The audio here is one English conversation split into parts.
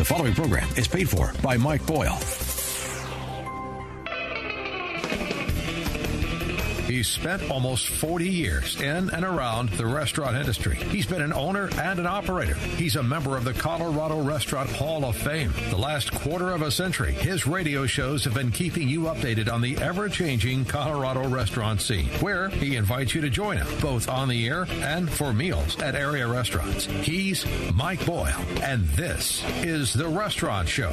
The following program is paid for by Mike Boyle. He's spent almost 40 years in and around the restaurant industry. He's been an owner and an operator. He's a member of the Colorado Restaurant Hall of Fame. The last quarter of a century, his radio shows have been keeping you updated on the ever changing Colorado restaurant scene, where he invites you to join him, both on the air and for meals at area restaurants. He's Mike Boyle, and this is The Restaurant Show.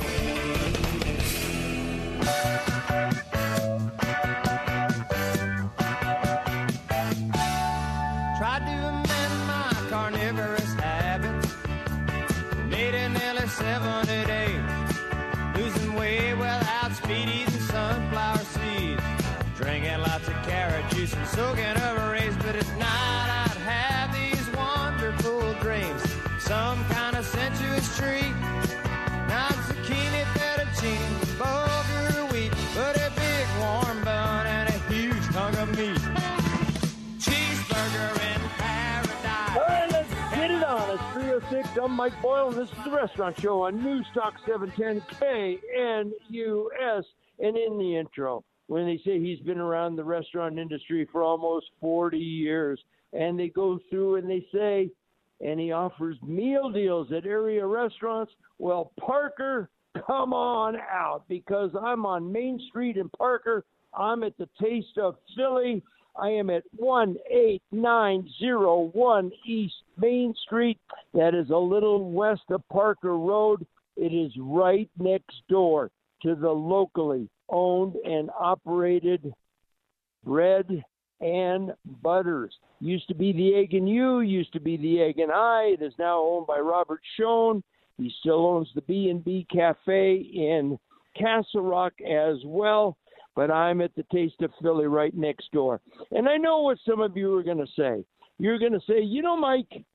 Get it on. It's 306. I'm Mike Boyle, and this is the Restaurant Show on News Talk 710 KNUS. And in the intro, when they say he's been around the restaurant industry for almost 40 years, and they go through and they say, and he offers meal deals at area restaurants. Well, Parker, come on out because I'm on Main Street in Parker. I'm at the Taste of Philly. I am at 18901 East Main Street. That is a little west of Parker Road. It is right next door to the locally owned and operated bread and butters. Used to be the Egg and You, used to be the Egg and I. It is now owned by Robert Schoen. He still owns the B and B Cafe in Castle Rock as well. But I'm at the Taste of Philly right next door. And I know what some of you are going to say. You're going to say, you know, Mike,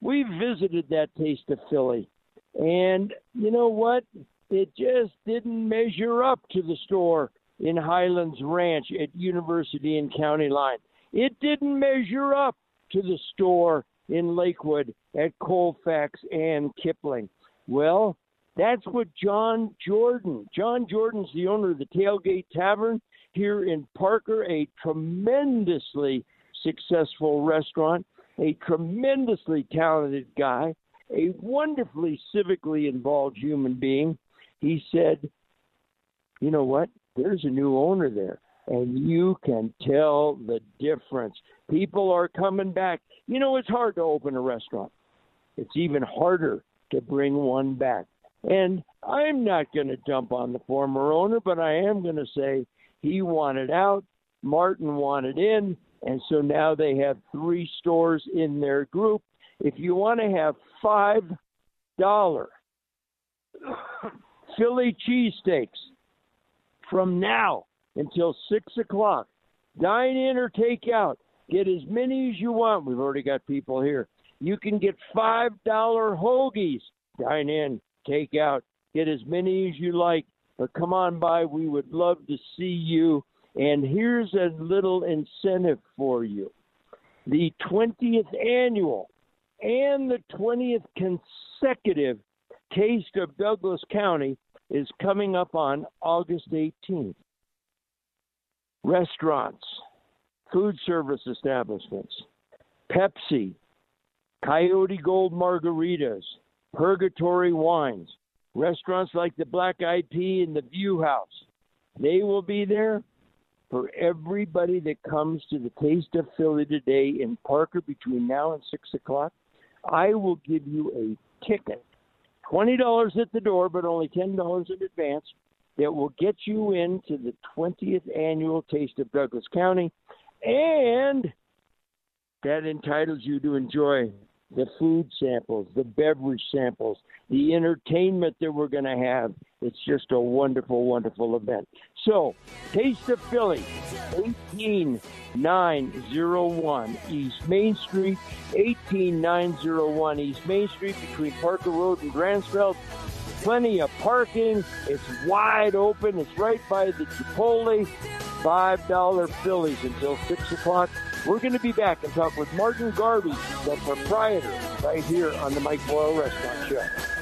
we visited that Taste of Philly. And you know what? It just didn't measure up to the store in Highlands Ranch at University and County Line. It didn't measure up to the store in Lakewood at Colfax and Kipling. Well, that's what John Jordan, John Jordan's the owner of the Tailgate Tavern here in Parker, a tremendously successful restaurant, a tremendously talented guy, a wonderfully civically involved human being. He said, you know what? There's a new owner there, and you can tell the difference. People are coming back. You know, it's hard to open a restaurant, it's even harder to bring one back. And I'm not going to jump on the former owner, but I am going to say he wanted out, Martin wanted in, and so now they have three stores in their group. If you want to have five dollar Philly cheesesteaks from now until six o'clock, dine in or take out. Get as many as you want. We've already got people here. You can get five dollar hoagies. Dine in, take out. Get as many as you like. But come on by. We would love to see you. And here's a little incentive for you. The 20th annual and the 20th consecutive Taste of Douglas County is coming up on August 18th. Restaurants, food service establishments, Pepsi, Coyote Gold Margaritas, Purgatory Wines, restaurants like the Black Eyed Pea and the View House. They will be there for everybody that comes to the Taste of Philly today in Parker between now and 6 o'clock. I will give you a ticket, $20 at the door, but only $10 in advance, that will get you into the 20th annual Taste of Douglas County. And that entitles you to enjoy the food samples, the beverage samples, the entertainment that we're going to have. It's just a wonderful, wonderful event. So, Taste of Philly, 18901 East Main Street, 18901 East Main Street between Parker Road and Dransfeldt. Plenty of parking. It's wide open. It's right by the Chipotle. $5 Phillies until 6 o'clock. We're going to be back and talk with Martin Garvey, the proprietor, right here on the Mike Boyle Restaurant Show.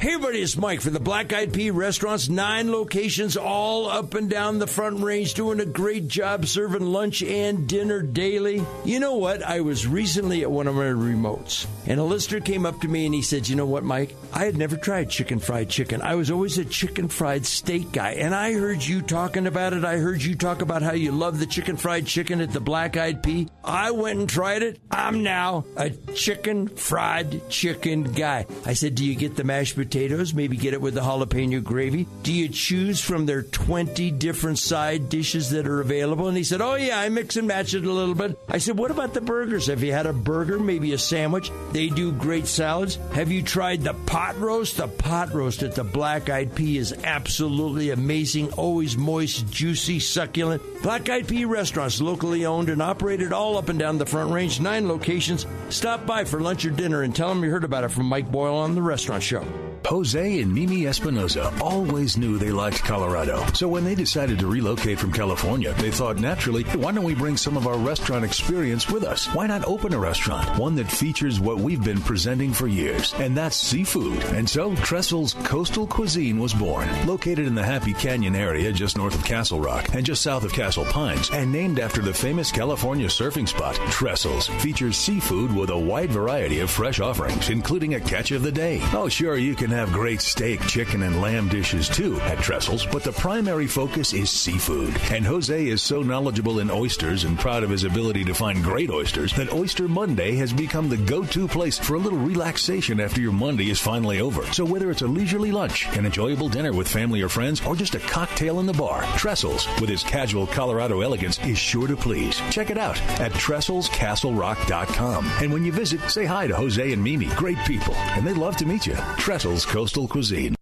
Hey everybody, it's Mike from the Black Eyed Pea Restaurants. Nine locations all up and down the front range doing a great job serving lunch and dinner daily. You know what? I was recently at one of my remotes and a listener came up to me and he said, You know what, Mike? I had never tried chicken fried chicken. I was always a chicken fried steak guy. And I heard you talking about it. I heard you talk about how you love the chicken fried chicken at the Black Eyed Pea. I went and tried it. I'm now a chicken fried chicken guy. I said, Do you get the mashed potatoes? Potatoes, maybe get it with the jalapeno gravy. Do you choose from their 20 different side dishes that are available? And he said, Oh, yeah, I mix and match it a little bit. I said, What about the burgers? Have you had a burger, maybe a sandwich? They do great salads. Have you tried the pot roast? The pot roast at the Black Eyed Pea is absolutely amazing, always moist, juicy, succulent. Black Eyed Pea restaurants, locally owned and operated all up and down the Front Range, nine locations. Stop by for lunch or dinner and tell them you heard about it from Mike Boyle on the restaurant show. Jose and Mimi Espinoza always knew they liked Colorado. So when they decided to relocate from California, they thought naturally, why don't we bring some of our restaurant experience with us? Why not open a restaurant? One that features what we've been presenting for years, and that's seafood. And so Trestles Coastal Cuisine was born, located in the Happy Canyon area just north of Castle Rock and just south of Castle Pines, and named after the famous California surfing spot. Trestles features seafood with a wide variety of fresh offerings, including a catch of the day. Oh, sure, you can have great steak, chicken, and lamb dishes too at Trestles, but the primary focus is seafood. And Jose is so knowledgeable in oysters and proud of his ability to find great oysters that Oyster Monday has become the go to place for a little relaxation after your Monday is finally over. So whether it's a leisurely lunch, an enjoyable dinner with family or friends, or just a cocktail in the bar, Trestles, with his casual Colorado elegance, is sure to please. Check it out at TrestlesCastleRock.com. And when you visit, say hi to Jose and Mimi. Great people, and they'd love to meet you. Trestles Coastal Cuisine.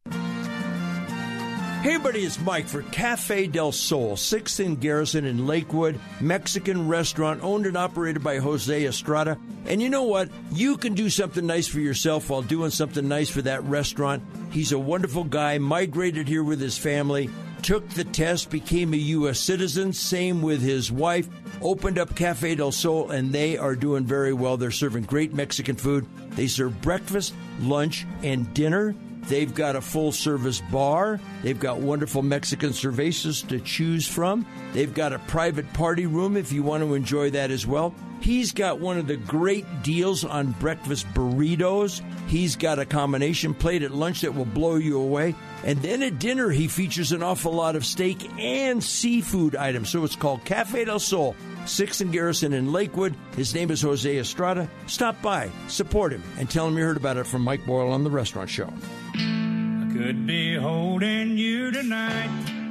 Hey everybody, it's Mike for Cafe del Sol, 6th and Garrison in Lakewood, Mexican restaurant owned and operated by Jose Estrada. And you know what? You can do something nice for yourself while doing something nice for that restaurant. He's a wonderful guy, migrated here with his family, took the test, became a U.S. citizen, same with his wife, opened up Cafe del Sol, and they are doing very well. They're serving great Mexican food. They serve breakfast, lunch, and dinner. They've got a full service bar. They've got wonderful Mexican cervezas to choose from. They've got a private party room if you want to enjoy that as well. He's got one of the great deals on breakfast burritos. He's got a combination plate at lunch that will blow you away. And then at dinner, he features an awful lot of steak and seafood items. So it's called Cafe del Sol, 6th and Garrison in Lakewood. His name is Jose Estrada. Stop by, support him, and tell him you heard about it from Mike Boyle on The Restaurant Show. I could be holding you tonight.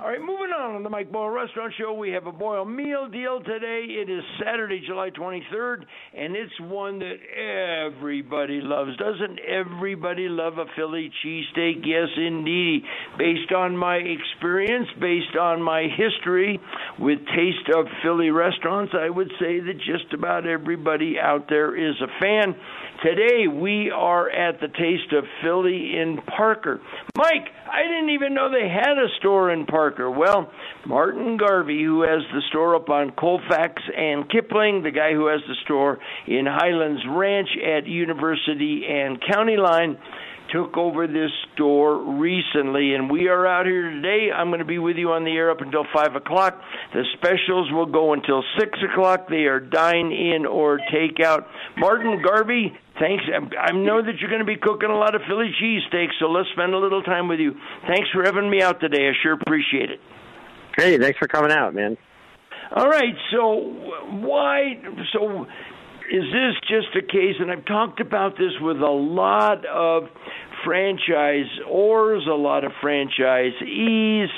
All right, moving on on the Mike Boyle Restaurant Show, we have a Boyle meal deal today. It is Saturday, July 23rd, and it's one that everybody loves. Doesn't everybody love a Philly cheesesteak? Yes, indeed. Based on my experience, based on my history with Taste of Philly restaurants, I would say that just about everybody out there is a fan. Today we are at the Taste of Philly in Parker. Mike, I didn't even know they had a store in Parker. Well, Martin Garvey, who has the store up on Colfax and Kipling, the guy who has the store in Highlands Ranch at University and County Line, took over this store recently, and we are out here today. I'm going to be with you on the air up until 5 o'clock. The specials will go until 6 o'clock. They are dine in or take out. Martin Garvey, thanks. I know that you're going to be cooking a lot of Philly cheesesteaks, so let's spend a little time with you. Thanks for having me out today. I sure appreciate it. Hey, thanks for coming out, man. All right, so why? So is this just a case? And I've talked about this with a lot of franchisors, a lot of franchisees.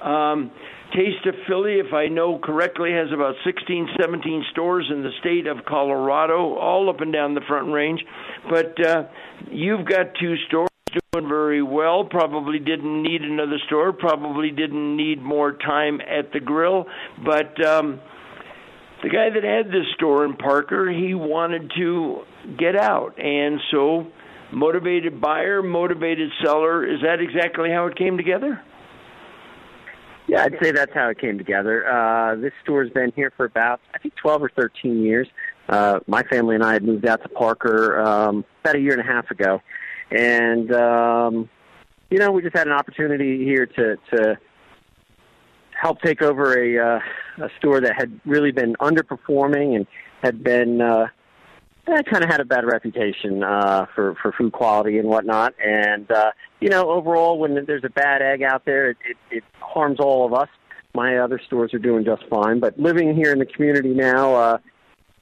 Um, Taste of Philly, if I know correctly, has about 16, 17 stores in the state of Colorado, all up and down the Front Range. But uh, you've got two stores doing very well. Probably didn't need another store. Probably didn't need more time at the grill. But um, the guy that had this store in Parker, he wanted to get out, and so motivated buyer, motivated seller. Is that exactly how it came together? Yeah, I'd say that's how it came together. Uh, this store's been here for about, I think, 12 or 13 years. Uh, my family and I had moved out to Parker um, about a year and a half ago, and um, you know, we just had an opportunity here to to help take over a uh, a store that had really been underperforming and had been uh, eh, kind of had a bad reputation uh, for for food quality and whatnot. And uh, you know, overall, when there's a bad egg out there, it, it, it harms all of us. My other stores are doing just fine, but living here in the community now, uh,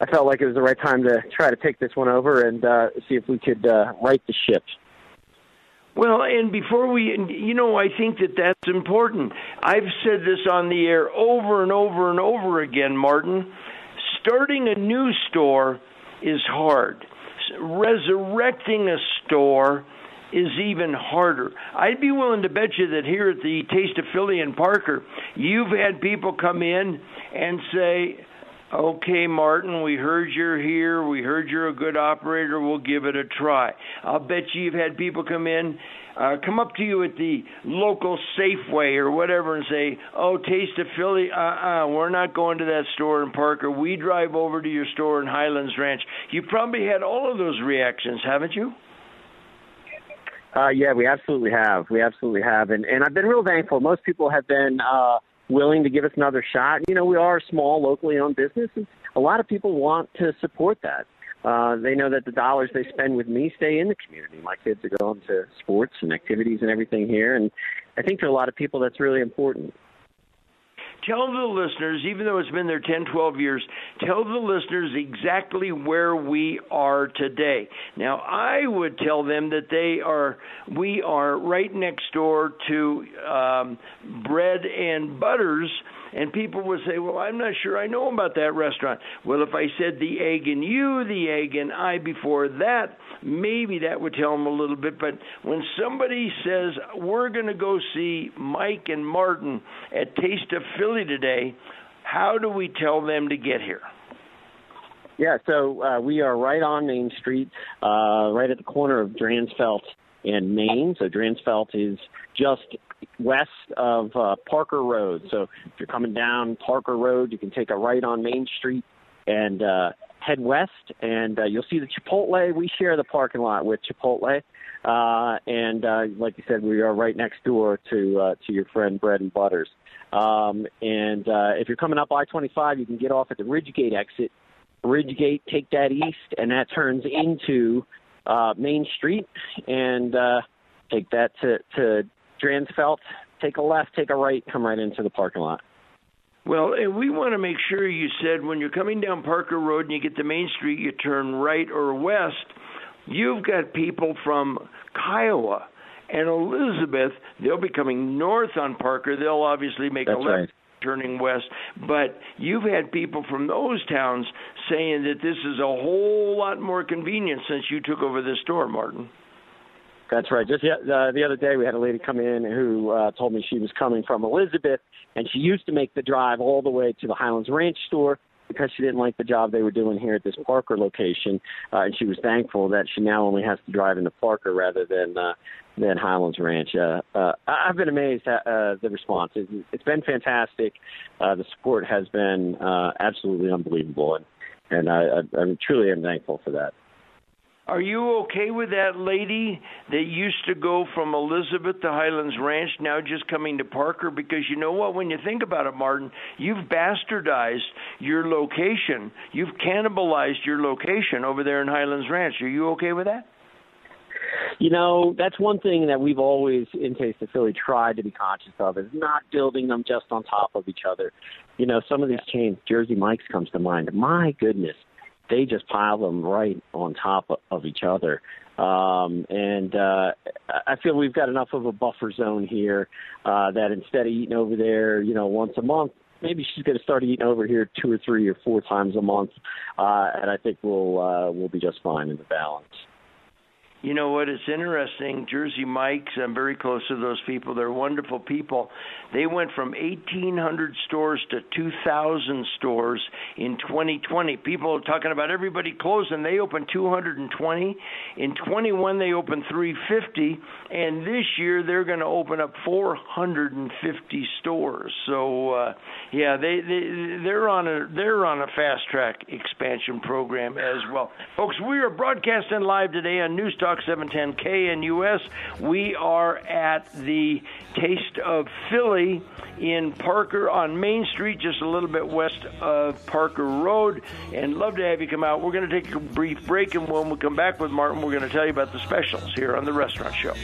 I felt like it was the right time to try to take this one over and uh, see if we could uh, right the ship. Well, and before we, you know, I think that that's important. I've said this on the air over and over and over again, Martin. Starting a new store is hard. Resurrecting a store is even harder. I'd be willing to bet you that here at the Taste of Philly and Parker, you've had people come in and say, Okay, Martin, we heard you're here. We heard you're a good operator. We'll give it a try. I'll bet you you've had people come in, uh, come up to you at the local Safeway or whatever and say, Oh, Taste of Philly, uh uh-uh, uh, we're not going to that store in Parker. We drive over to your store in Highlands Ranch. You probably had all of those reactions, haven't you? Uh, yeah, we absolutely have. We absolutely have, and and I've been real thankful. Most people have been uh, willing to give us another shot. You know, we are a small, locally owned business, and a lot of people want to support that. Uh, they know that the dollars they spend with me stay in the community. My kids are going to sports and activities and everything here, and I think for a lot of people that's really important tell the listeners, even though it's been there 10, 12 years, tell the listeners exactly where we are today. Now, I would tell them that they are, we are right next door to um, Bread and Butters and people would say, Well, I'm not sure I know about that restaurant. Well, if I said the egg and you, the egg and I before that, maybe that would tell them a little bit. But when somebody says, We're going to go see Mike and Martin at Taste of Philly today, how do we tell them to get here? Yeah, so uh, we are right on Main Street, uh, right at the corner of Dransfeldt and Main. So Dransfeldt is just west of uh, Parker Road. So if you're coming down Parker Road, you can take a right on Main Street and uh, head west, and uh, you'll see the Chipotle. We share the parking lot with Chipotle, uh, and uh, like you said, we are right next door to uh, to your friend Bread and Butters. Um, and uh, if you're coming up I-25, you can get off at the Ridgegate exit. Ridgegate, take that east, and that turns into uh, Main Street, and uh, take that to to Dransfeldt, take a left, take a right, come right into the parking lot. Well, and we want to make sure you said when you're coming down Parker Road and you get to Main Street, you turn right or west. You've got people from Kiowa and Elizabeth. They'll be coming north on Parker. They'll obviously make That's a left. Right. Turning west, but you've had people from those towns saying that this is a whole lot more convenient since you took over this store, Martin. That's right. Just uh, the other day, we had a lady come in who uh, told me she was coming from Elizabeth, and she used to make the drive all the way to the Highlands Ranch store because she didn't like the job they were doing here at this Parker location, uh, and she was thankful that she now only has to drive into Parker rather than uh, than Highlands Ranch. Uh, uh, I've been amazed at uh, the response. It, it's been fantastic. Uh, the support has been uh, absolutely unbelievable, and and I, I, I truly am thankful for that. Are you okay with that lady that used to go from Elizabeth to Highlands Ranch now just coming to Parker? Because you know what? When you think about it, Martin, you've bastardized your location. You've cannibalized your location over there in Highlands Ranch. Are you okay with that? You know, that's one thing that we've always in Taste of Philly tried to be conscious of is not building them just on top of each other. You know, some of these chains, Jersey Mike's comes to mind. My goodness, they just pile them right on top of each other. Um, and uh, I feel we've got enough of a buffer zone here uh, that instead of eating over there, you know, once a month, maybe she's going to start eating over here two or three or four times a month, uh, and I think we'll uh, we'll be just fine in the balance. You know what? It's interesting. Jersey Mike's, I'm very close to those people. They're wonderful people. They went from 1,800 stores to 2,000 stores in 2020. People are talking about everybody closing. They opened 220. In 21, they opened 350. And this year, they're going to open up 450 stores. So, uh, yeah, they, they they're on a they're on a fast track expansion program as well, folks. We are broadcasting live today on News Talk 710 KNUS. We are at the Taste of Philly in Parker on Main Street, just a little bit west of Parker Road. And love to have you come out. We're going to take a brief break, and when we come back with Martin, we're going to tell you about the specials here on the Restaurant Show.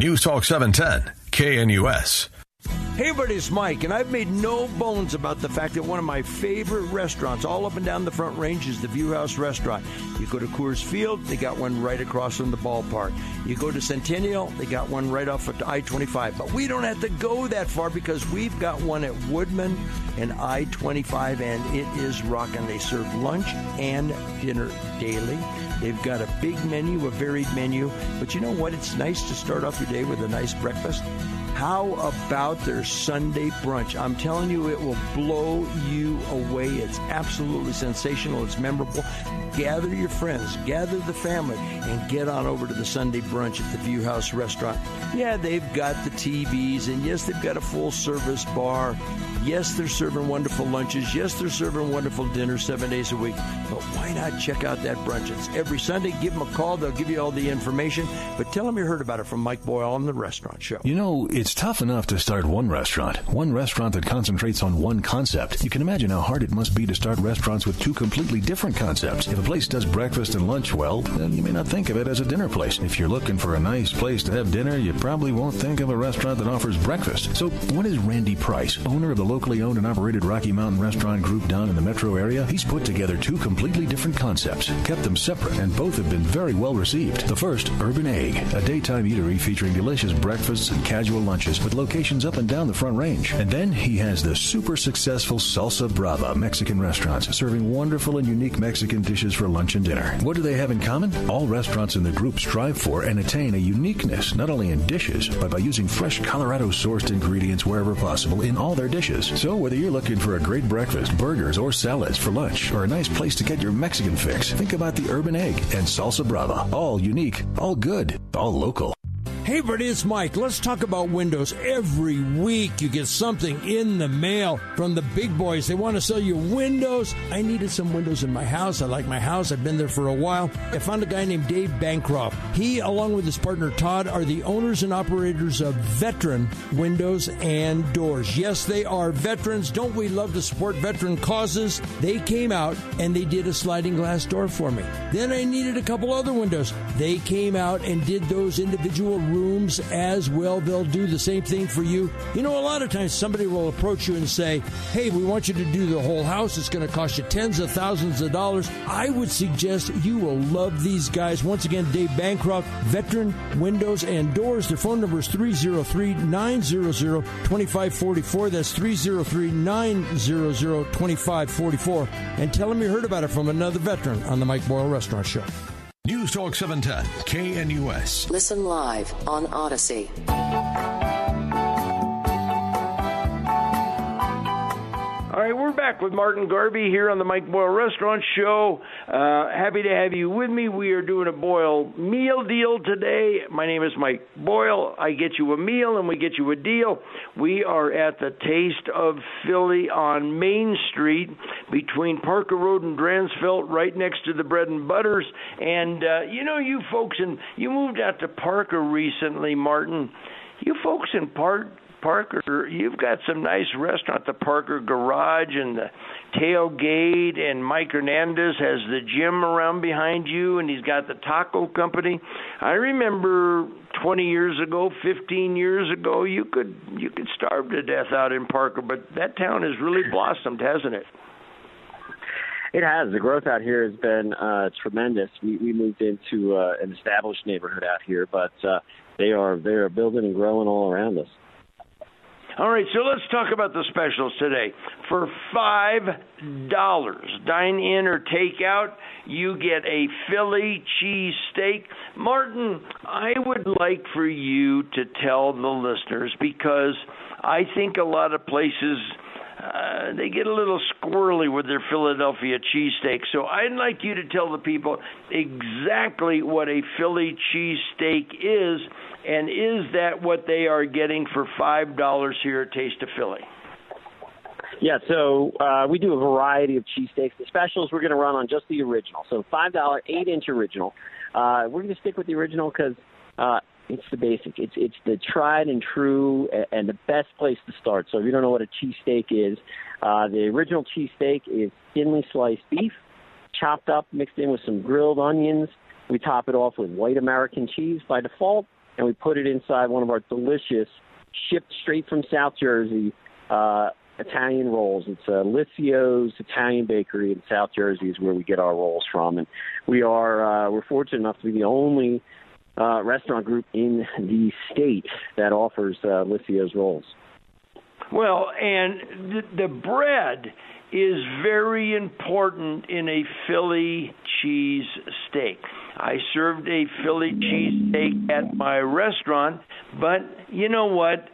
News Talk 710, KNUS. Hey everybody, it's Mike, and I've made no bones about the fact that one of my favorite restaurants all up and down the Front Range is the View House Restaurant. You go to Coors Field, they got one right across from the ballpark. You go to Centennial, they got one right off of I 25. But we don't have to go that far because we've got one at Woodman and I 25, and it is rocking. They serve lunch and dinner daily. They've got a big menu, a varied menu. But you know what? It's nice to start off your day with a nice breakfast. How about their Sunday brunch? I'm telling you, it will blow you away. It's absolutely sensational. It's memorable. Gather your friends, gather the family, and get on over to the Sunday brunch at the View House Restaurant. Yeah, they've got the TVs, and yes, they've got a full service bar. Yes, they're serving wonderful lunches. Yes, they're serving wonderful dinners seven days a week. But why not check out that brunch? It's every Sunday. Give them a call. They'll give you all the information. But tell them you heard about it from Mike Boyle on the Restaurant Show. You know, it's tough enough to start one restaurant, one restaurant that concentrates on one concept. You can imagine how hard it must be to start restaurants with two completely different concepts. If a place does breakfast and lunch well, then you may not think of it as a dinner place. If you're looking for a nice place to have dinner, you probably won't think of a restaurant that offers breakfast. So, what is Randy Price, owner of the locally owned and operated Rocky Mountain Restaurant Group down in the metro area? He's put together two completely different concepts, kept them separate, and both have been very well received. The first, Urban Egg, a daytime eatery featuring delicious breakfasts and casual lunches with locations up and down the Front Range. And then he has the super successful Salsa Brava Mexican restaurants, serving wonderful and unique Mexican dishes for lunch and dinner. What do they have in common? All restaurants in the group strive for and attain a uniqueness, not only in dishes, but by using fresh Colorado sourced ingredients wherever possible in all their dishes. So whether you're looking for a great breakfast, burgers, or salads for lunch, or a nice place to get your Mexican fix, think about the Urban Egg and Salsa Brava. All unique, all good, all local. Hey, buddy, it's Mike. Let's talk about windows. Every week you get something in the mail from the big boys. They want to sell you windows. I needed some windows in my house. I like my house. I've been there for a while. I found a guy named Dave Bancroft. He, along with his partner Todd, are the owners and operators of Veteran Windows and Doors. Yes, they are veterans. Don't we love to support veteran causes? They came out and they did a sliding glass door for me. Then I needed a couple other windows. They came out and did those individual rooms as well. They'll do the same thing for you. You know, a lot of times somebody will approach you and say, Hey, we want you to do the whole house. It's going to cost you tens of thousands of dollars. I would suggest you will love these guys. Once again, Dave Bancroft, Veteran Windows and Doors. Their phone number is 303 900 2544. That's 303 900 2544. And tell them you heard about it from another veteran on the Mike Boyle Restaurant Show. News Talk 710, KNUS. Listen live on Odyssey. All right, we're back with Martin Garvey here on the Mike Boyle Restaurant Show. Uh, happy to have you with me. We are doing a Boyle meal deal today. My name is Mike Boyle. I get you a meal and we get you a deal. We are at the Taste of Philly on Main Street between Parker Road and Dransfeldt, right next to the Bread and Butters. And uh, you know, you folks, and you moved out to Parker recently, Martin. You folks in Park Parker, you've got some nice restaurant, the Parker Garage and the Tailgate, and Mike Hernandez has the gym around behind you, and he's got the taco company. I remember 20 years ago, 15 years ago, you could you could starve to death out in Parker, but that town has really blossomed, hasn't it? It has. The growth out here has been uh, tremendous. We, we moved into uh, an established neighborhood out here, but uh, they are they are building and growing all around us. All right, so let's talk about the specials today. For five dollars, dine in or take out, you get a Philly cheese steak. Martin, I would like for you to tell the listeners because I think a lot of places uh, they get a little squirrely with their Philadelphia cheesesteak. So I'd like you to tell the people exactly what a Philly cheesesteak is, and is that what they are getting for five dollars here at Taste of Philly? Yeah, so uh, we do a variety of cheesesteaks. The specials we're going to run on just the original. So five dollar eight inch original. Uh, we're going to stick with the original because uh, it's the basic. It's it's the tried and true and the best place to start. So if you don't know what a cheesesteak is, uh, the original cheesesteak is thinly sliced beef, chopped up, mixed in with some grilled onions. We top it off with white American cheese by default, and we put it inside one of our delicious, shipped straight from South Jersey, uh, Italian rolls. It's uh, Liscio's Italian Bakery in South Jersey is where we get our rolls from, and we are uh, we're fortunate enough to be the only uh, restaurant group in the state that offers uh, Liscio's rolls. Well, and the, the bread is very important in a Philly cheese steak. I served a Philly cheese steak at my restaurant, but you know what?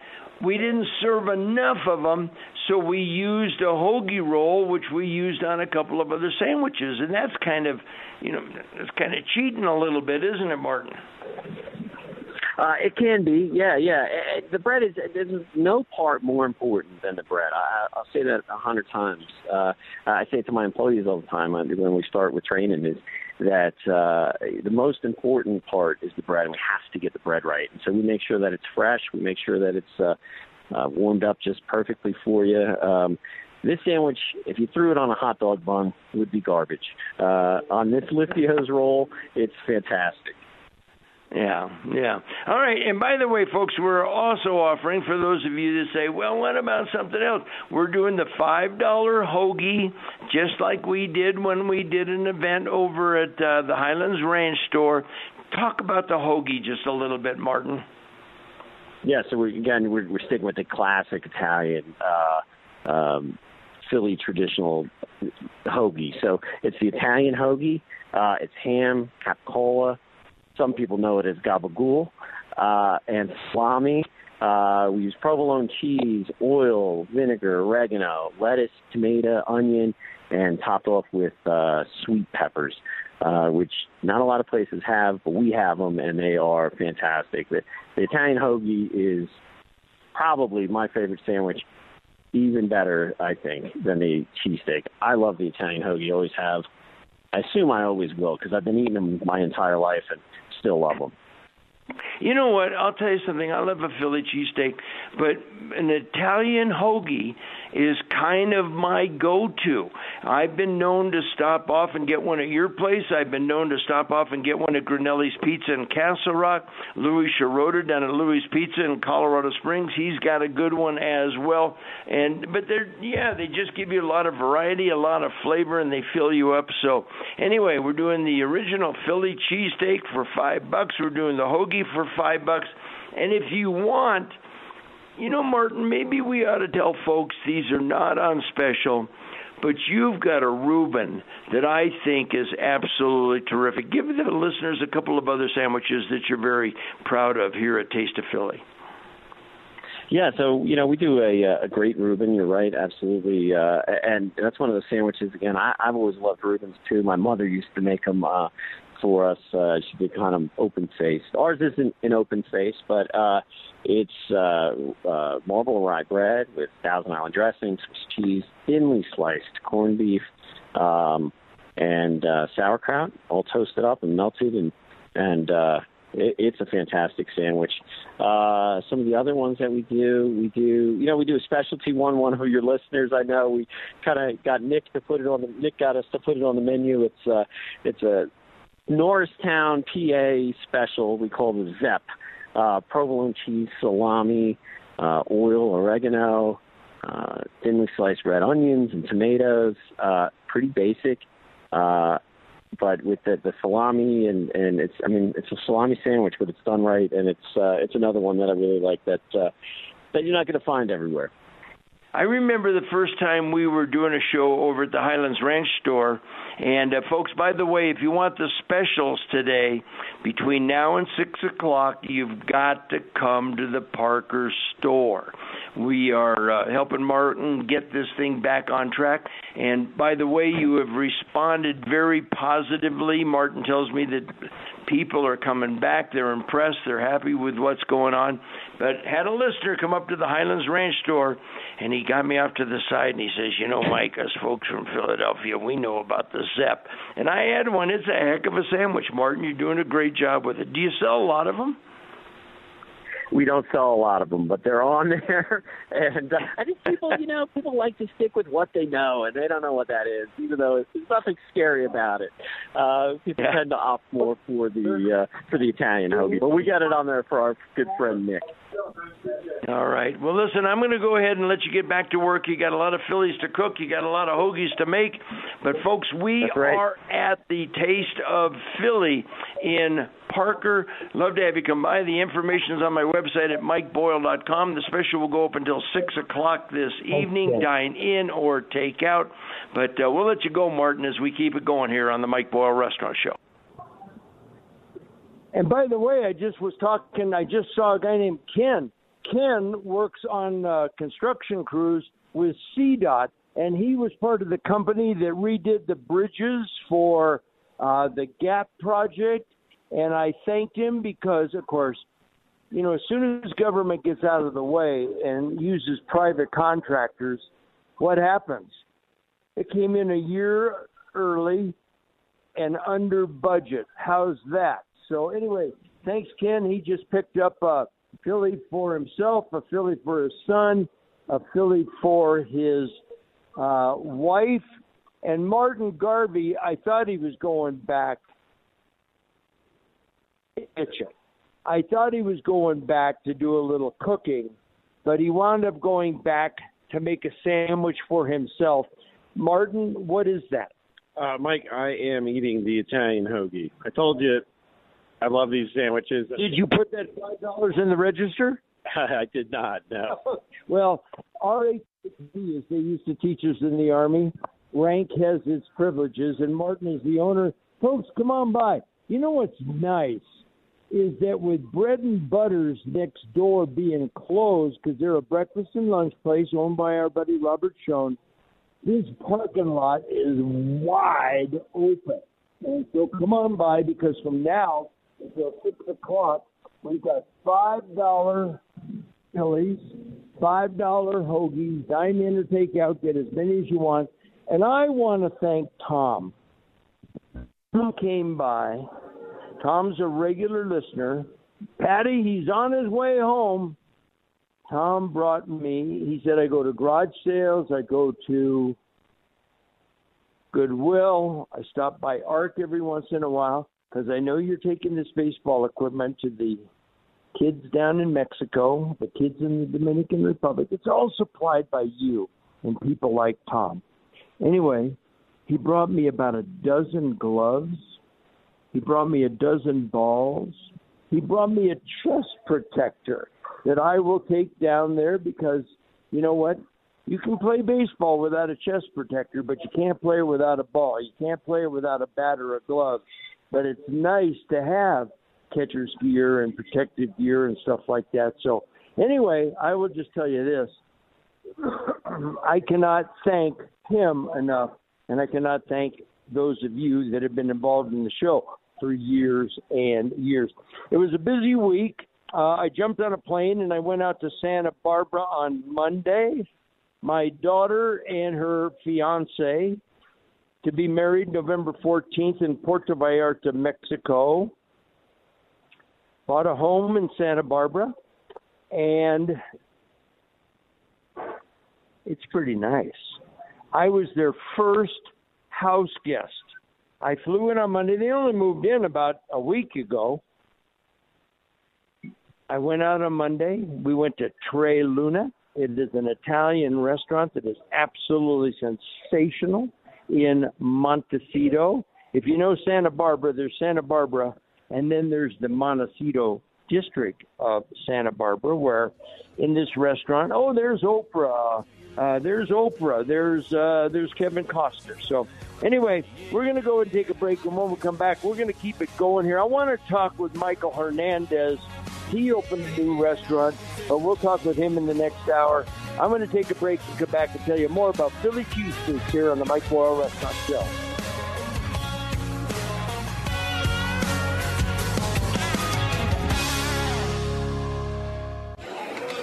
We didn't serve enough of them, so we used a hoagie roll, which we used on a couple of other sandwiches, and that's kind of, you know, it's kind of cheating a little bit, isn't it, Martin? Uh, it can be, yeah, yeah. The bread is there's no part more important than the bread. I, I'll say that a hundred times. Uh, I say it to my employees all the time when we start with training is that uh, the most important part is the bread, and we have to get the bread right. And so we make sure that it's fresh. We make sure that it's uh, uh, warmed up just perfectly for you. Um, this sandwich, if you threw it on a hot dog bun, would be garbage. Uh, on this Liscio's roll, it's fantastic. Yeah, yeah. All right. And by the way, folks, we're also offering for those of you that say, well, what about something else? We're doing the $5 hoagie, just like we did when we did an event over at uh, the Highlands Ranch store. Talk about the hoagie just a little bit, Martin. Yeah, so we, again, we're, we're sticking with the classic Italian uh, um, Philly traditional hoagie. So it's the Italian hoagie. Uh, it's ham, capicola, some people know it as gabagool, uh, and salami. Uh, we use provolone cheese, oil, vinegar, oregano, lettuce, tomato, onion, and topped off with uh, sweet peppers, uh, which not a lot of places have, but we have them, and they are fantastic. The, the Italian hoagie is probably my favorite sandwich, even better, I think, than the cheesesteak. I love the Italian hoagie, always have. I assume I always will because I've been eating them my entire life, and still love them. You know what? I'll tell you something. I love a Philly cheesesteak, but an Italian hoagie is kind of my go-to. I've been known to stop off and get one at your place. I've been known to stop off and get one at Grinelli's Pizza in Castle Rock. Louis Schroeder down at Louis Pizza in Colorado Springs, he's got a good one as well. And but they're yeah, they just give you a lot of variety, a lot of flavor, and they fill you up. So anyway, we're doing the original Philly cheesesteak for five bucks. We're doing the hoagie for five bucks. And if you want you know, Martin, maybe we ought to tell folks these are not on special, but you've got a Reuben that I think is absolutely terrific. Give the listeners a couple of other sandwiches that you're very proud of here at Taste of Philly. Yeah, so you know we do a a great Reuben. You're right, absolutely, uh, and that's one of the sandwiches. Again, I, I've always loved Reubens too. My mother used to make them uh, for us. Uh, she did kind of open faced. Ours isn't an open face, but uh, it's uh, uh, marble rye bread with Thousand Island dressing, Swiss cheese, thinly sliced corned beef, um, and uh, sauerkraut, all toasted up and melted, and and uh, it, it's a fantastic sandwich. Uh, some of the other ones that we do, we do, you know, we do a specialty one. One of your listeners, I know, we kind of got Nick to put it on the. Nick got us to put it on the menu. It's uh, it's a Norristown, PA special. We call the Zep. Uh, provolone cheese, salami, uh, oil, oregano, uh, thinly sliced red onions and tomatoes. Uh, pretty basic. Uh, but with the, the salami and and it's I mean it's a salami sandwich, but it's done right, and it's uh, it's another one that I really like that uh, that you're not going to find everywhere. I remember the first time we were doing a show over at the Highlands Ranch store. And uh, folks, by the way, if you want the specials today, between now and six o'clock, you've got to come to the Parker store. We are uh, helping Martin get this thing back on track. And by the way, you have responded very positively. Martin tells me that people are coming back. They're impressed. They're happy with what's going on. But had a listener come up to the Highlands Ranch store, and he got me off to the side and he says, "You know, Mike, us folks from Philadelphia, we know about the Zep." And I had one. It's a heck of a sandwich, Martin. You're doing a great job with it. Do you sell a lot of them? We don't sell a lot of them, but they're on there. And uh, I think people, you know, people like to stick with what they know, and they don't know what that is, even though it's, there's nothing scary about it. Uh, people Yeah. tend to opt more for the uh, for the Italian hoagie, but we got it on there for our good friend Nick. All right. Well, listen, I'm going to go ahead and let you get back to work. You got a lot of Phillies to cook. You got a lot of hoagies to make. But, folks, we right. are at the Taste of Philly in Parker. Love to have you come by. The information is on my website at mikeboyle.com. The special will go up until 6 o'clock this evening. Dine in or take out. But uh, we'll let you go, Martin, as we keep it going here on the Mike Boyle Restaurant Show. And by the way, I just was talking. I just saw a guy named Ken. Ken works on uh, construction crews with CDOT, and he was part of the company that redid the bridges for uh, the Gap project. And I thanked him because, of course, you know, as soon as government gets out of the way and uses private contractors, what happens? It came in a year early and under budget. How's that? So anyway, thanks Ken. He just picked up a Philly for himself, a Philly for his son, a Philly for his uh, wife, and Martin Garvey. I thought he was going back. I thought he was going back to do a little cooking, but he wound up going back to make a sandwich for himself. Martin, what is that? Uh, Mike, I am eating the Italian hoagie. I told you I love these sandwiches. Did you put that five dollars in the register? I did not. No. Well, RHB, as they used to teach us in the Army, rank has its privileges, and Martin is the owner. Folks, come on by. You know what's nice is that with Bread and Butters next door being closed because they're a breakfast and lunch place owned by our buddy Robert Schoen, this parking lot is wide open. And so come on by because from now until six o'clock, we've got five dollar Phillies, five dollar hoagies, dine in or take out, get as many as you want. And I want to thank Tom. Tom came by. Tom's a regular listener. Patty, he's on his way home. Tom brought me. He said I go to garage sales. I go to Goodwill. I stop by Arc every once in a while because I know you're taking this baseball equipment to the kids down in Mexico, the kids in the Dominican Republic. It's all supplied by you and people like Tom. Anyway, he brought me about a dozen gloves. He brought me a dozen balls. He brought me a chest protector that I will take down there because you know what? You can play baseball without a chest protector, but you can't play without a ball. You can't play without a bat or a glove. But it's nice to have catcher's gear and protective gear and stuff like that. So, anyway, I will just tell you this I cannot thank him enough, and I cannot thank those of you that have been involved in the show for years and years. It was a busy week. Uh, I jumped on a plane and I went out to Santa Barbara on Monday. My daughter and her fiance to be married November 14th in Puerto Vallarta, Mexico. bought a home in Santa Barbara, and it's pretty nice. I was their first house guest. I flew in on Monday. They only moved in about a week ago. I went out on Monday. We went to Tre Lune. It is an Italian restaurant that is absolutely sensational in Montecito. If you know Santa Barbara, there's Santa Barbara, and then there's the Montecito district of Santa Barbara, where in this restaurant, oh, there's Oprah, uh, there's Oprah, there's uh, there's Kevin Costner. So anyway, we're going to go and take a break, and when we come back, we're going to keep it going here. I want to talk with Michael Hernandez. He opened a new restaurant, but we'll talk with him in the next hour. I'm going to take a break and come back and tell you more about Philly cheesesteaks here on the Mike Boyle Restaurant Show.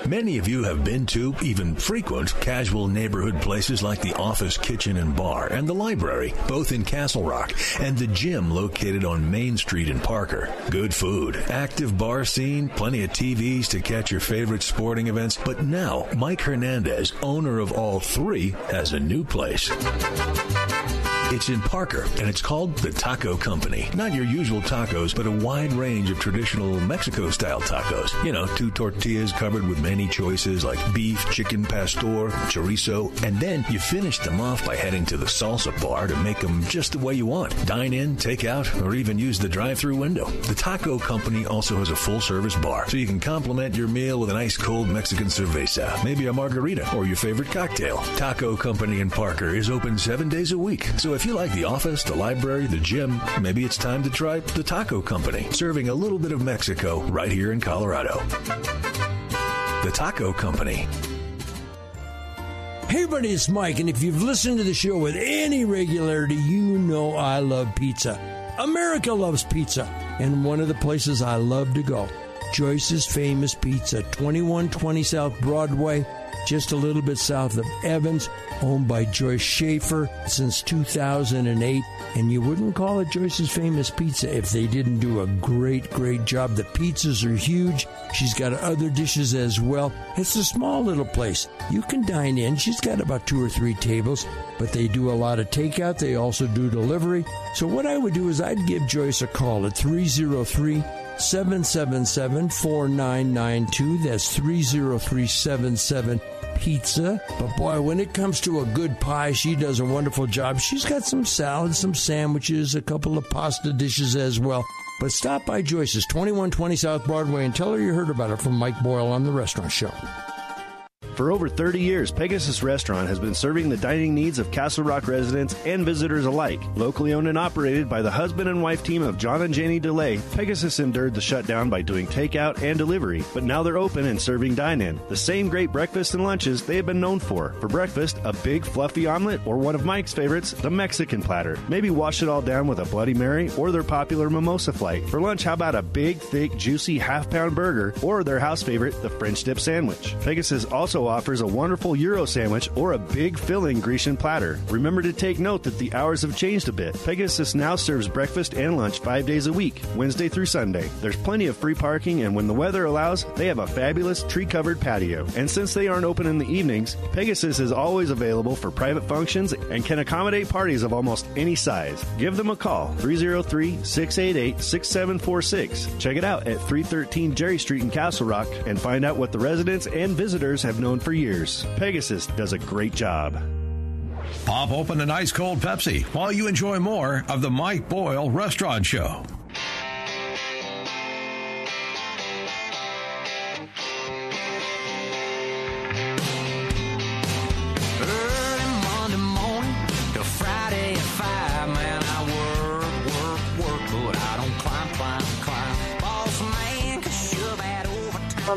Many of you have been to, even frequent, casual neighborhood places like the office, kitchen, and bar, and the library, both in Castle Rock, and the gym located on Main Street in Parker. Good food, active bar scene, plenty of TVs to catch your favorite sporting events. But now, Mike Hernandez, owner of all three, has a new place. It's in Parker, and it's called the Taco Company. Not your usual tacos, but a wide range of traditional Mexico style tacos. You know, two tortillas covered with many choices like beef, chicken pastor, chorizo, and then you finish them off by heading to the salsa bar to make them just the way you want. Dine in, take out, or even use the drive through window. The Taco Company also has a full service bar, so you can complement your meal with an ice cold Mexican cerveza, maybe a margarita, or your favorite cocktail. Taco Company in Parker is open seven days a week, so if you like the office, the library, the gym, maybe it's time to try the Taco Company, serving a little bit of Mexico right here in Colorado. The Taco Company. Hey, everybody, it's Mike, and if you've listened to the show with any regularity, you know I love pizza. America loves pizza, and one of the places I love to go, Joyce's Famous Pizza, 2120 South Broadway, just a little bit south of Evans, owned by Joyce Schaefer since 2008. And you wouldn't call it Joyce's Famous Pizza if they didn't do a great, great job. The pizzas are huge. She's got other dishes as well. It's a small little place. You can dine in. She's got about two or three tables, but they do a lot of takeout. They also do delivery. So what I would do is I'd give Joyce a call at 303 777 4992. That's 30377 pizza. But boy, when it comes to a good pie, she does a wonderful job. She's got some salads, some sandwiches, a couple of pasta dishes as well. But stop by Joyce's, 2120 South Broadway, and tell her you heard about it from Mike Boyle on The Restaurant Show. For over 30 years, Pegasus Restaurant has been serving the dining needs of Castle Rock residents and visitors alike. Locally owned and operated by the husband and wife team of John and Janie DeLay, Pegasus endured the shutdown by doing takeout and delivery, but now they're open and serving dine in. The same great breakfasts and lunches they have been known for. For breakfast, a big fluffy omelet, or one of Mike's favorites, the Mexican platter. Maybe wash it all down with a Bloody Mary or their popular mimosa flight. For lunch, how about a big, thick, juicy half pound burger or their house favorite, the French dip sandwich? Pegasus also offers a wonderful Euro sandwich or a big filling Grecian platter. Remember to take note that the hours have changed a bit. Pegasus now serves breakfast and lunch five days a week, Wednesday through Sunday. There's plenty of free parking, and when the weather allows, they have a fabulous tree covered patio. And since they aren't open in the evenings, Pegasus is always available for private functions and can accommodate parties of almost any size. Give them a call 303 688 6746. Check it out at 313 Jerry Street in Castle Rock and find out what the residents and visitors have known for years. Pegasus does a great job. Pop open an ice cold Pepsi while you enjoy more of the Mike Boyle Restaurant Show.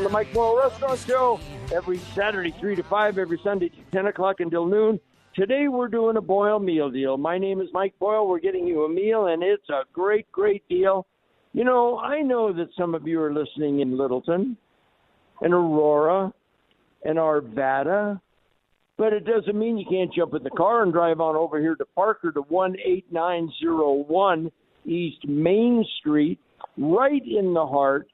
The Mike Boyle Restaurant Show every Saturday, 3 to 5, every Sunday, 10 o'clock until noon. Today, we're doing a Boyle meal deal. My name is Mike Boyle. We're getting you a meal, and it's a great, great deal. You know, I know that some of you are listening in Littleton and Aurora and Arvada, but it doesn't mean you can't jump in the car and drive on over here to Parker to 18901 East Main Street, right in the heart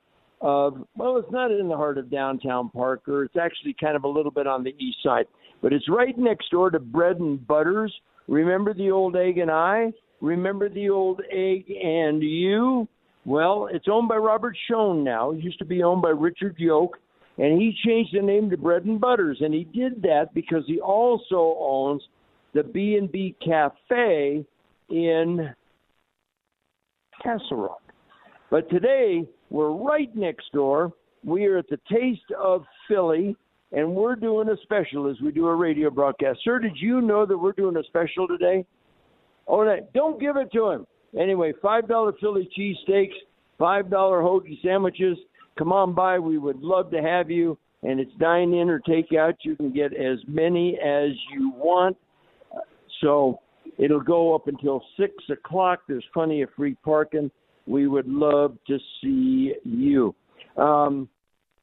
of well, it's not in the heart of downtown Parker. It's actually kind of a little bit on the east side, but it's right next door to Bread and Butters. Remember the old egg and I? Remember the old egg and you? Well, it's owned by Robert Schoen now. It used to be owned by Richard Yoke, and he changed the name to Bread and Butters, and he did that because he also owns the B and B Cafe in Castle Rock. But today we're right next door. We are at the Taste of Philly, and we're doing a special as we do a radio broadcast. Sir, did you know that we're doing a special today? Oh, no, don't give it to him. Anyway, five dollar Philly cheesesteaks, five dollar hoagie sandwiches. Come on by. We would love to have you. And it's dine in or take out. You can get as many as you want. So it'll go up until six o'clock. There's plenty of free parking. We would love to see you. Um,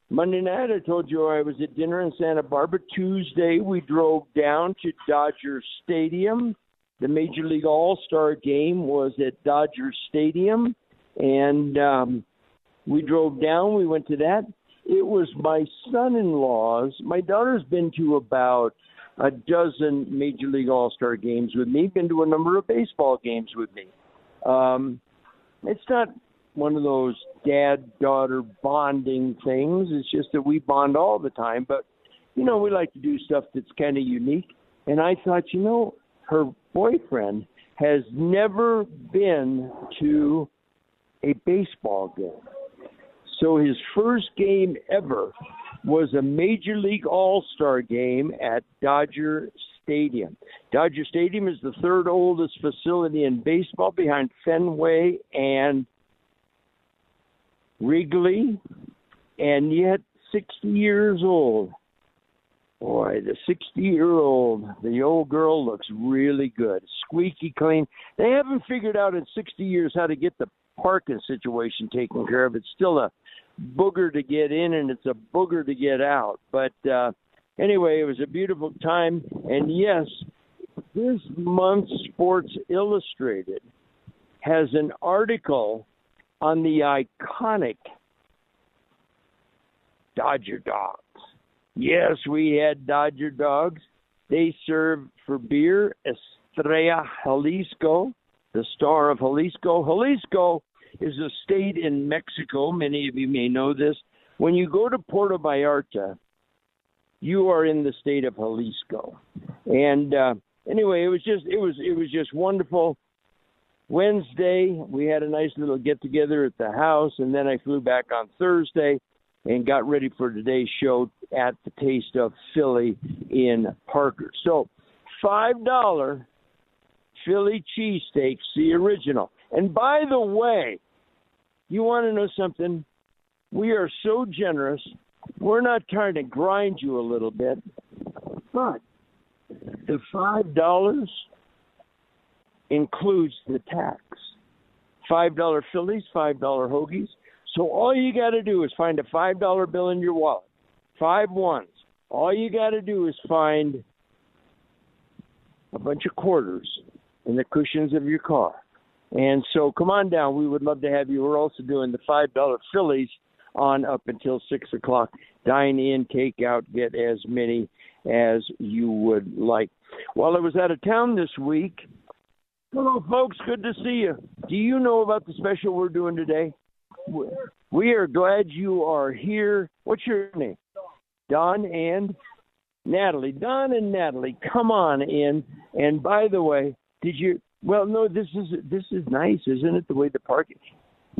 Monday night, I told you I was at dinner in Santa Barbara. Tuesday, we drove down to Dodger Stadium. The Major League All Star game was at Dodger Stadium, and um, we drove down. We went to that. It was my son in law's. My daughter's been to about a dozen Major League All Star games with me, been to a number of baseball games with me. Um, it's not one of those dad daughter bonding things. It's just that we bond all the time. But, you know, we like to do stuff that's kind of unique. And I thought, you know, her boyfriend has never been to a baseball game. So his first game ever was a Major League All Star game at Dodger Stadium. Dodger Stadium is the third oldest facility in baseball behind Fenway and Wrigley, and yet 60 years old. Boy, the 60 year old, the old girl looks really good. Squeaky clean. They haven't figured out in 60 years how to get the parking situation taken care of. It's still a booger to get in and it's a booger to get out. But uh, anyway, it was a beautiful time. And yes, this month's Sports Illustrated has an article on the iconic Dodger dogs. Yes, we had Dodger dogs. They serve for beer Estrella Jalisco, the star of Jalisco. Jalisco is a state in Mexico. Many of you may know this. When you go to Puerto Vallarta, you are in the state of Jalisco. And uh, anyway, it was just it was it was just wonderful. Wednesday, we had a nice little get together at the house, and then I flew back on Thursday and got ready for today's show at the Taste of Philly in Parker. So, five dollar Philly cheesesteaks, the original. And by the way, you want to know something? We are so generous. We're not trying to grind you a little bit, but the five dollars includes the tax. Five dollar Phillies, five dollar hoagies. So all you got to do is find a five dollar bill in your wallet, five ones. All you got to do is find a bunch of quarters in the cushions of your car. And so come on down. We would love to have you. We're also doing the five dollar Phillies on up until six o'clock. Dine in, take out, get as many as you would like. While I was out of town this week, hello folks, good to see you. Do you know about the special we're doing today? We are glad you are here. What's your name? Don and Natalie. Don and Natalie, come on in. And by the way, did you well, no, this is this is nice, isn't it? The way the park.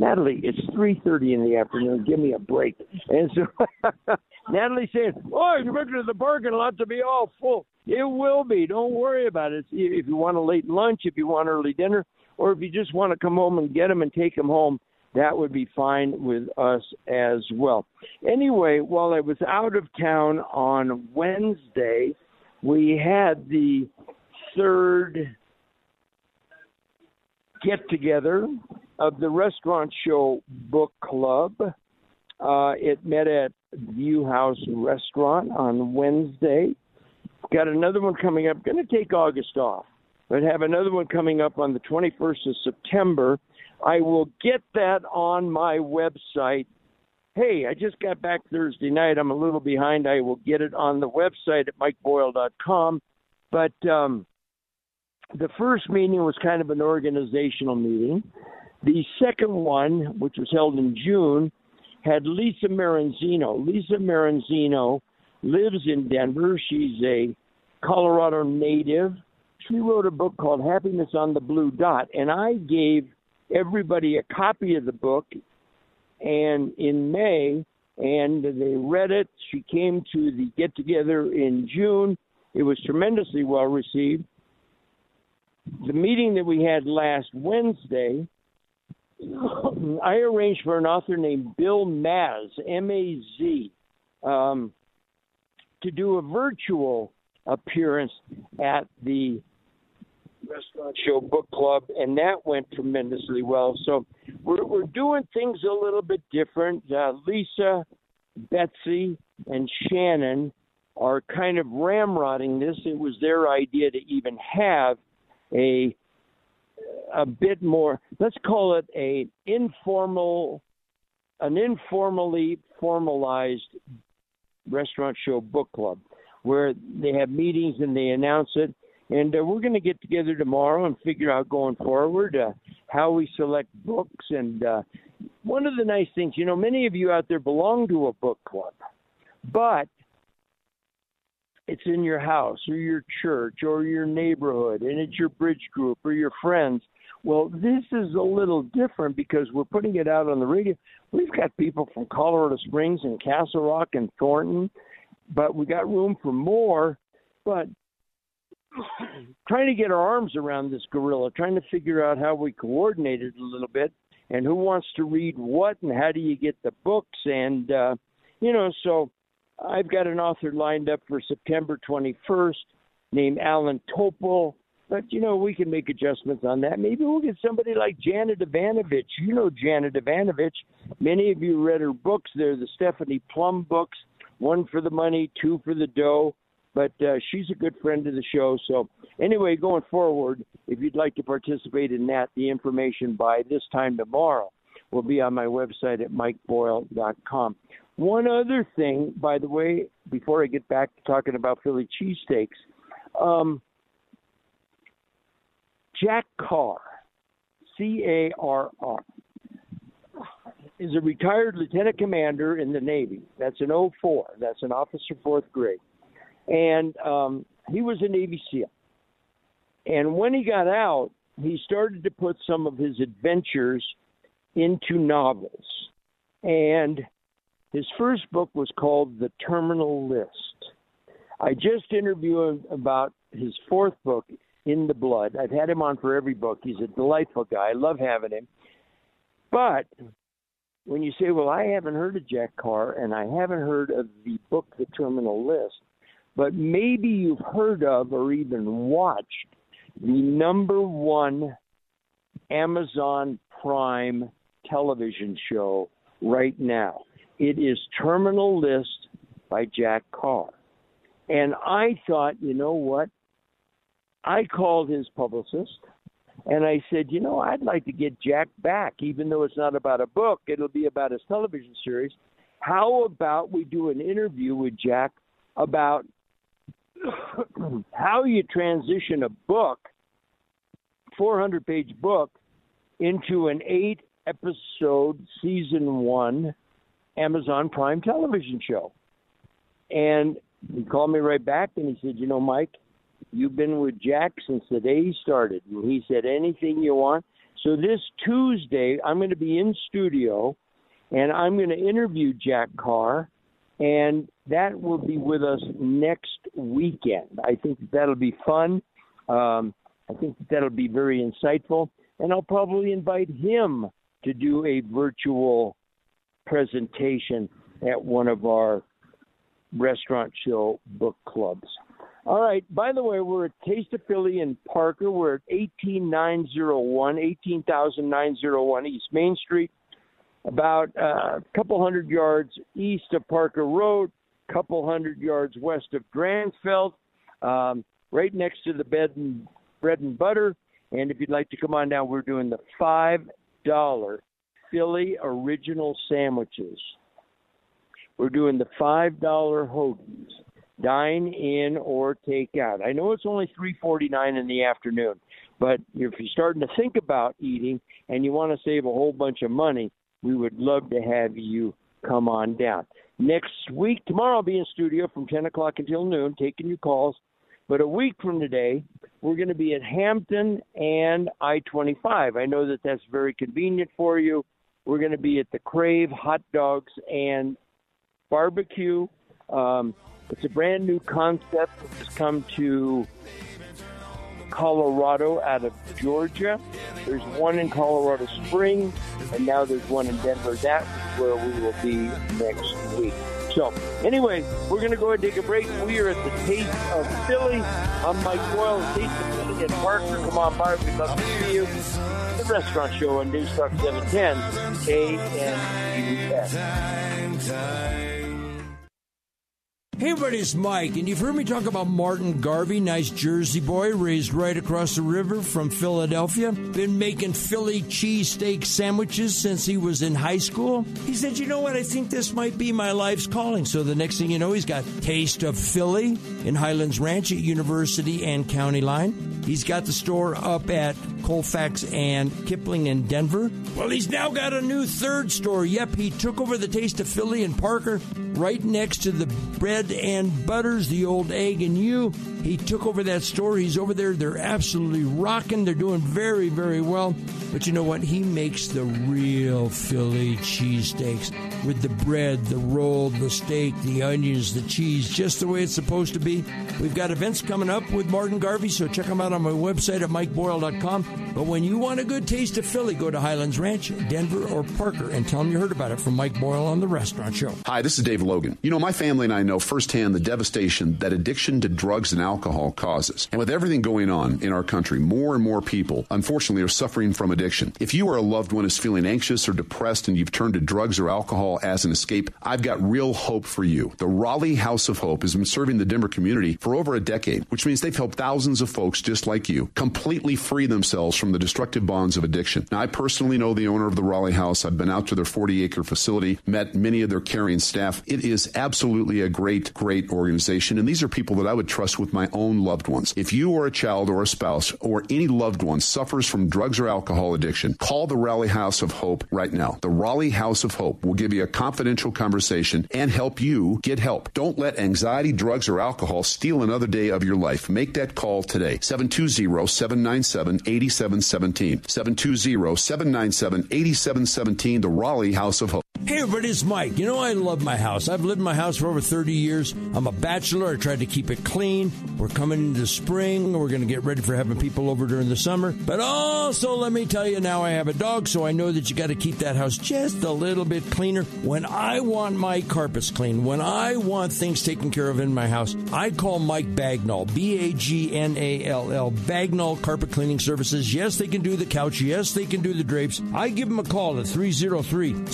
Natalie, it's three thirty in the afternoon. Give me a break. And so Natalie saying, "Oh, you're making the parking lot to be all full." It will be. Don't worry about it. If you want a late lunch, if you want early dinner, or if you just want to come home and get them and take them home, that would be fine with us as well. Anyway, while I was out of town on Wednesday, we had the third get together of the Restaurant Show Book Club. Uh, it met at View House Restaurant on Wednesday. Got another one coming up. Going to take August off, but have another one coming up on the 21st of September. I will get that on my website hey, I just got back Thursday night. I'm a little behind. I will get it on the website at mikeboyle.com. But um, the first meeting was kind of an organizational meeting. The second one, which was held in June, had Lisa Maranzino. Lisa Maranzino lives in Denver. She's a Colorado native. She wrote a book called Happiness on the Blue Dot, and I gave everybody a copy of the book and in May and they read it. She came to the get together in June. It was tremendously well received. The meeting that we had last Wednesday, I arranged for an author named Bill Maz, M A Z, um, to do a virtual appearance at the Restaurant Show Book Club, and that went tremendously well. So we're, we're doing things a little bit different. Uh, Lisa, Betsy, and Shannon are kind of ramrodding this. It was their idea to even have a a bit more. Let's call it a informal, an informally formalized restaurant show book club, where they have meetings and they announce it and uh, we're going to get together tomorrow and figure out going forward uh, how we select books. And uh, one of the nice things, you know, many of you out there belong to a book club, but it's in your house or your church or your neighborhood, and it's your bridge group or your friends. Well, this is a little different because we're putting it out on the radio. We've got people from Colorado Springs and Castle Rock and Thornton, but we got room for more. But trying to get our arms around this gorilla, trying to figure out how we coordinate it a little bit, and who wants to read what, and how do you get the books, and uh, you know. So I've got an author lined up for September 21st named Alan Topol. But you know, we can make adjustments on that. Maybe we'll get somebody like Janet Evanovich. You know Janet Evanovich. Many of you read her books. They're the Stephanie Plum books. One for the money, two for the dough but uh, she's a good friend of the show. So, anyway, going forward, if you'd like to participate in that, the information by this time tomorrow will be on my website at mikeboyle.com. One other thing, by the way, before I get back to talking about Philly cheesesteaks, um, Jack Carr, C A R R, is a retired lieutenant commander in the Navy. That's an 04. That's an officer fourth grade and um, he was a Navy SEAL. And when he got out, he started to put some of his adventures into novels. And his first book was called The Terminal List. I just interviewed him about his fourth book, In the Blood. I've had him on for every book. He's a delightful guy. I love having him. But when you say, well, I haven't heard of Jack Carr and I haven't heard of the book, The Terminal List, but maybe you've heard of or even watched the number one Amazon Prime television show right now. It is Terminal List by Jack Carr. And I thought, you know what? I called his publicist and I said, you know, I'd like to get Jack back, even though it's not about a book, it'll be about his television series. How about we do an interview with Jack about how you transition a book, 400 page book, into an eight episode season one Amazon Prime television show. And he called me right back and he said, You know, Mike, you've been with Jack since the day he started. And he said, Anything you want. So this Tuesday, I'm going to be in studio and I'm going to interview Jack Carr and that will be with us next weekend. I think that'll be fun. Um, I think that'll be very insightful, and I'll probably invite him to do a virtual presentation at one of our restaurant show book clubs. All right. By the way, we're at Taste of Philly in Parker. We're at 18901, 18901 East Main Street about uh, a couple hundred yards east of Parker Road, couple hundred yards west of Dransfeldt, um, right next to the bed and bread and butter. And if you'd like to come on down, we're doing the five dollar Philly original sandwiches. we're doing the five dollar hoagies. Dine in or take out. I know it's only three forty nine in the afternoon, but if you're starting to think about eating and you want to save a whole bunch of money, we would love to have you come on down. Next week, tomorrow I'll be in studio from 10 o'clock until noon, taking your calls. But a week from today, we're going to be at Hampton and I 25. I know that that's very convenient for you. We're going to be at the Crave Hot Dogs and Barbecue. Um, it's a brand new concept that has come to Colorado out of Georgia. There's one in Colorado Springs, and now there's one in Denver. That's where we will be next week. So, anyway, we're going to go ahead and take a break. We are at the Taste of Philly. I'm Mike Boyle, Taste of Philly, and Parker. Come on by. We'd love to see you. The restaurant show on News Talk 710, KNUS. Hey everybody, it's Mike, and you've heard me talk about Martin Garvey, nice Jersey boy, raised right across the river from Philadelphia. Been making Philly cheesesteak sandwiches since he was in high school. He said, you know what, I think this might be my life's calling. So the next thing you know, he's got Taste of Philly in Highlands Ranch at University and County Line. He's got the store up at Colfax and Kipling in Denver. Well, he's now got a new third store. Yep, he took over the Taste of Philly in Parker, right next to the bread and butters, the old egg and you. He took over that store. He's over there. They're absolutely rocking. They're doing very, very well. But you know what? He makes the real Philly cheesesteaks with the bread, the roll, the steak, the onions, the cheese, just the way it's supposed to be. We've got events coming up with Martin Garvey, so check them out on my website at mikeboyle.com. But when you want a good taste of Philly, go to Highlands Ranch, Denver, or Parker and tell them you heard about it from Mike Boyle on The Restaurant Show. Hi, this is Dave Logan. You know, my family and I know firsthand the devastation that addiction to drugs and alcohol causes. And with everything going on in our country, more and more people, unfortunately, are suffering from addiction. If you or a loved one is feeling anxious or depressed and you've turned to drugs or alcohol as an escape, I've got real hope for you. The Raleigh House of Hope has been serving the Denver community for over a decade, which means they've helped thousands of folks just like you completely free themselves from the destructive bonds of addiction. Now, I personally know the owner of the Raleigh House. I've been out to their 40 acre facility, met many of their caring staff. It is absolutely a great, great organization. And these are people that I would trust with my own loved ones. If you or a child or a spouse or any loved one suffers from drugs or alcohol addiction, call the Raleigh House of Hope right now. The Raleigh House of Hope will give you a confidential conversation and help you get help. Don't let anxiety, drugs, or alcohol steal another day of your life. Make that call today. 720-797-8717. 720-797-8717. The Raleigh House of Hope. Hey everybody, it's Mike. You know I love my house. I've lived in my house for over 30 years. I'm a bachelor. I tried to keep it clean. We're coming into spring. We're going to get ready for having people over during the summer. But also, let me tell you now, I have a dog, so I know that you got to keep that house just a little bit cleaner. When I want my carpets clean, when I want things taken care of in my house, I call Mike Bagnall, B A G N A L L, Bagnall Carpet Cleaning Services. Yes, they can do the couch. Yes, they can do the drapes. I give them a call at 303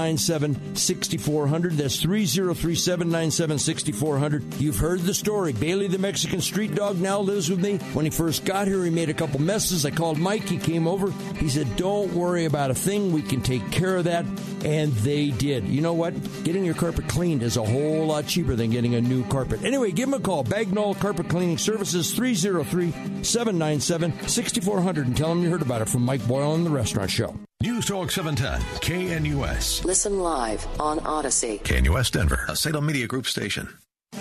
797 6400. That's 303 797 6400. You've heard the story. Bailey, the Mexican street dog, now lives with me. When he first got here, he made a couple messes. I called Mike. He came over. He said, Don't worry about a thing. We can take care of that. And they did. You know what? Getting your carpet cleaned is a whole lot cheaper than getting a new carpet. Anyway, give him a call. Bagnall Carpet Cleaning Services, 303 797 6400, and tell him you heard about it from Mike Boyle on The Restaurant Show. News Talk 710, KNUS. Listen live on Odyssey. KNUS Denver, a Salem Media Group station. I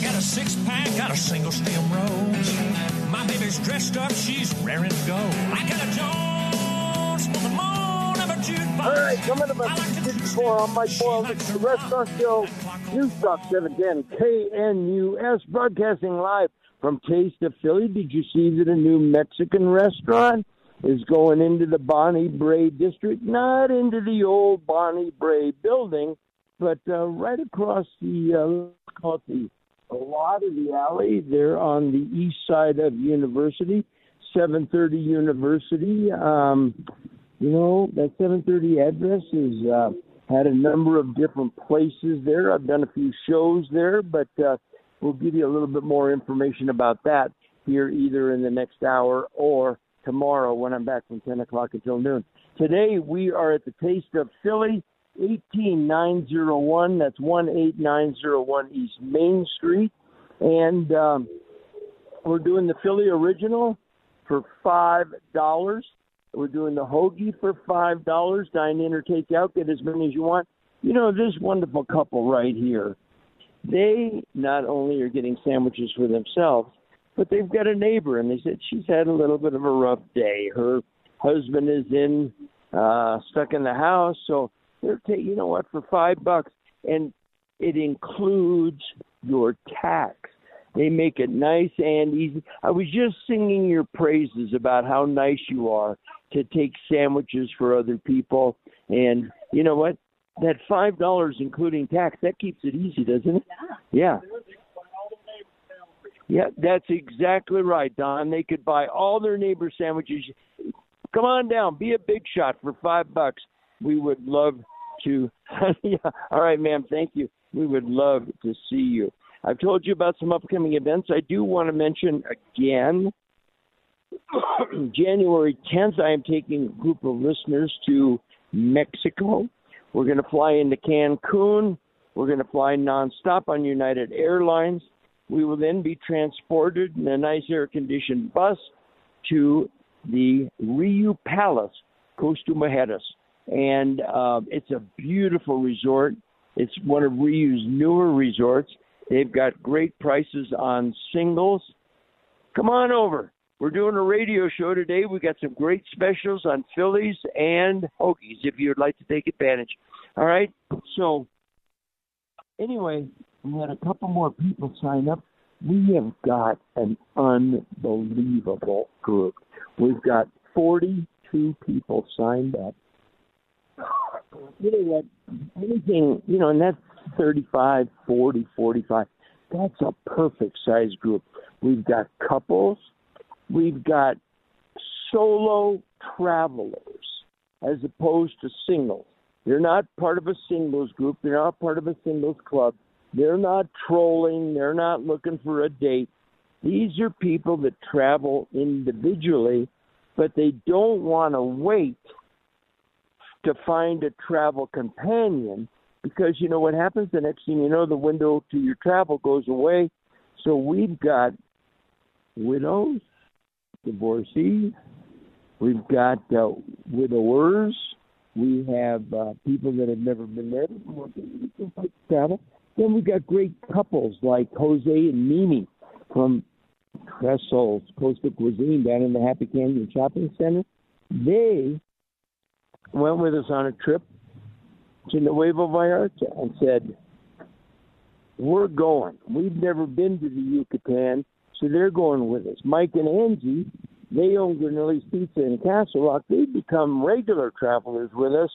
got a six pack, got a single stem rose. My baby's dressed up, she's raring to go. I got a Jones from the moon of a jukebox. All right, coming up at 54 on Mike Boyle. It's the Restaurant Show, News Talk 710, KNUS, broadcasting live from Taste of Philly. Did you see that a new Mexican restaurant is going into the Bonnie Brae district? Not into the old Bonnie Brae building, but uh, right across the, uh, call it the a lot of the alley. They're on the east side of University, 730 University. Um, you know, that 730 address is uh, had a number of different places there. I've done a few shows there, but uh, we'll give you a little bit more information about that here either in the next hour or tomorrow when I'm back from 10 o'clock until noon. Today we are at the Taste of Philly, 18901. That's 18901 East Main Street. And um, we're doing the Philly Original for $5. We're doing the hoagie for $5. Dine in or take out. Get as many as you want. You know, this wonderful couple right here, they not only are getting sandwiches for themselves, but they've got a neighbor, and they said she's had a little bit of a rough day. Her husband is in uh, stuck in the house, so they're taking you know what for five bucks, and it includes your tax. They make it nice and easy. I was just singing your praises about how nice you are to take sandwiches for other people, and you know what? That five dollars including tax that keeps it easy, doesn't it? Yeah. Yeah, that's exactly right, Don. They could buy all their neighbor sandwiches. Come on down, be a big shot for five bucks. We would love to. yeah. All right, ma'am. Thank you. We would love to see you. I've told you about some upcoming events. I do want to mention again January 10th, I am taking a group of listeners to Mexico. We're going to fly into Cancun. We're going to fly nonstop on United Airlines. We will then be transported in a nice air conditioned bus to the Riu Palace, Costa Mujeres. And uh, it's a beautiful resort. It's one of Riu's newer resorts. They've got great prices on singles. Come on over. We're doing a radio show today. We got some great specials on Phillies and hoagies if you'd like to take advantage. All right. So, anyway, we had a couple more people sign up. We have got an unbelievable group. We've got 42 people signed up. You know what? Anything, you know, and that's 35, 40, 45. That's a perfect size group. We've got couples. We've got solo travelers as opposed to singles. They're not part of a singles group. They're not part of a singles club. They're not trolling. They're not looking for a date. These are people that travel individually, but they don't want to wait to find a travel companion because you know what happens the next thing you know the window to your travel goes away so we've got widows divorcees we've got uh, widowers we have uh, people that have never been married travel then we've got great couples like jose and mimi from Trestles Coastal Cuisine down in the Happy Canyon Shopping Center. They went with us on a trip to Nuevo Vallarta and said, We're going. We've never been to the Yucatan, so they're going with us. Mike and Angie, they own Granelli's Pizza in Castle Rock. They've become regular travelers with us.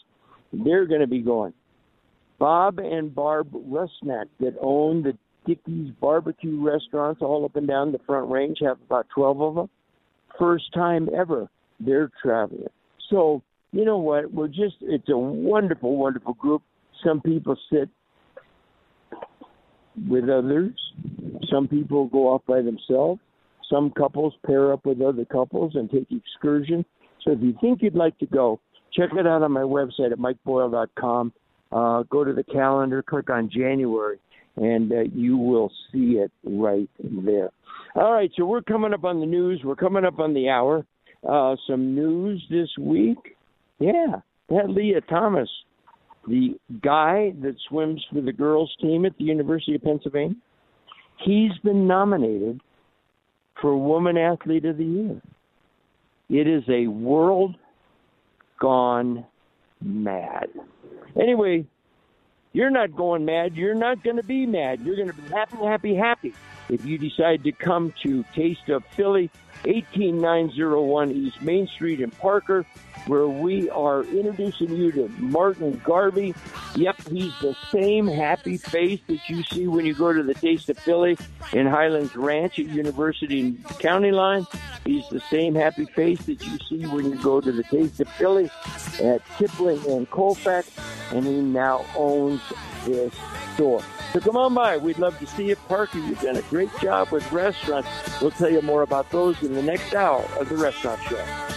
They're going to be going. Bob and Barb Rusnak that own the Dickey's barbecue restaurants all up and down the Front Range, have about 12 of them. First time ever they're traveling. So, you know what? We're just, it's a wonderful, wonderful group. Some people sit with others, some people go off by themselves. Some couples pair up with other couples and take excursion. So if you think you'd like to go, check it out on my website at mikeboyle.com. Uh, go to the calendar, click on January, and uh, you will see it right there. All right, so we're coming up on the news. We're coming up on the hour. Uh, some news this week. Yeah, that Lia Thomas, the guy that swims for the girls team at the University of Pennsylvania, he's been nominated for Woman Athlete of the Year. It is a world gone mad. Anyway, you're not going mad. You're not going to be mad. You're going to be happy, happy, happy if you decide to come to Taste of Philly, 18901 East Main Street in Parker, where we are introducing you to Martin Garvey. Yep, he's the same happy face that you see when you go to the Taste of Philly in Highlands Ranch at University County Line. He's the same happy face that you see when you go to the Taste of Philly at Kipling and Colfax, and he now owns this door. So come on by. We'd love to see you, Parker. You've done a great job with restaurants. We'll tell you more about those in the next hour of the Restaurant Show.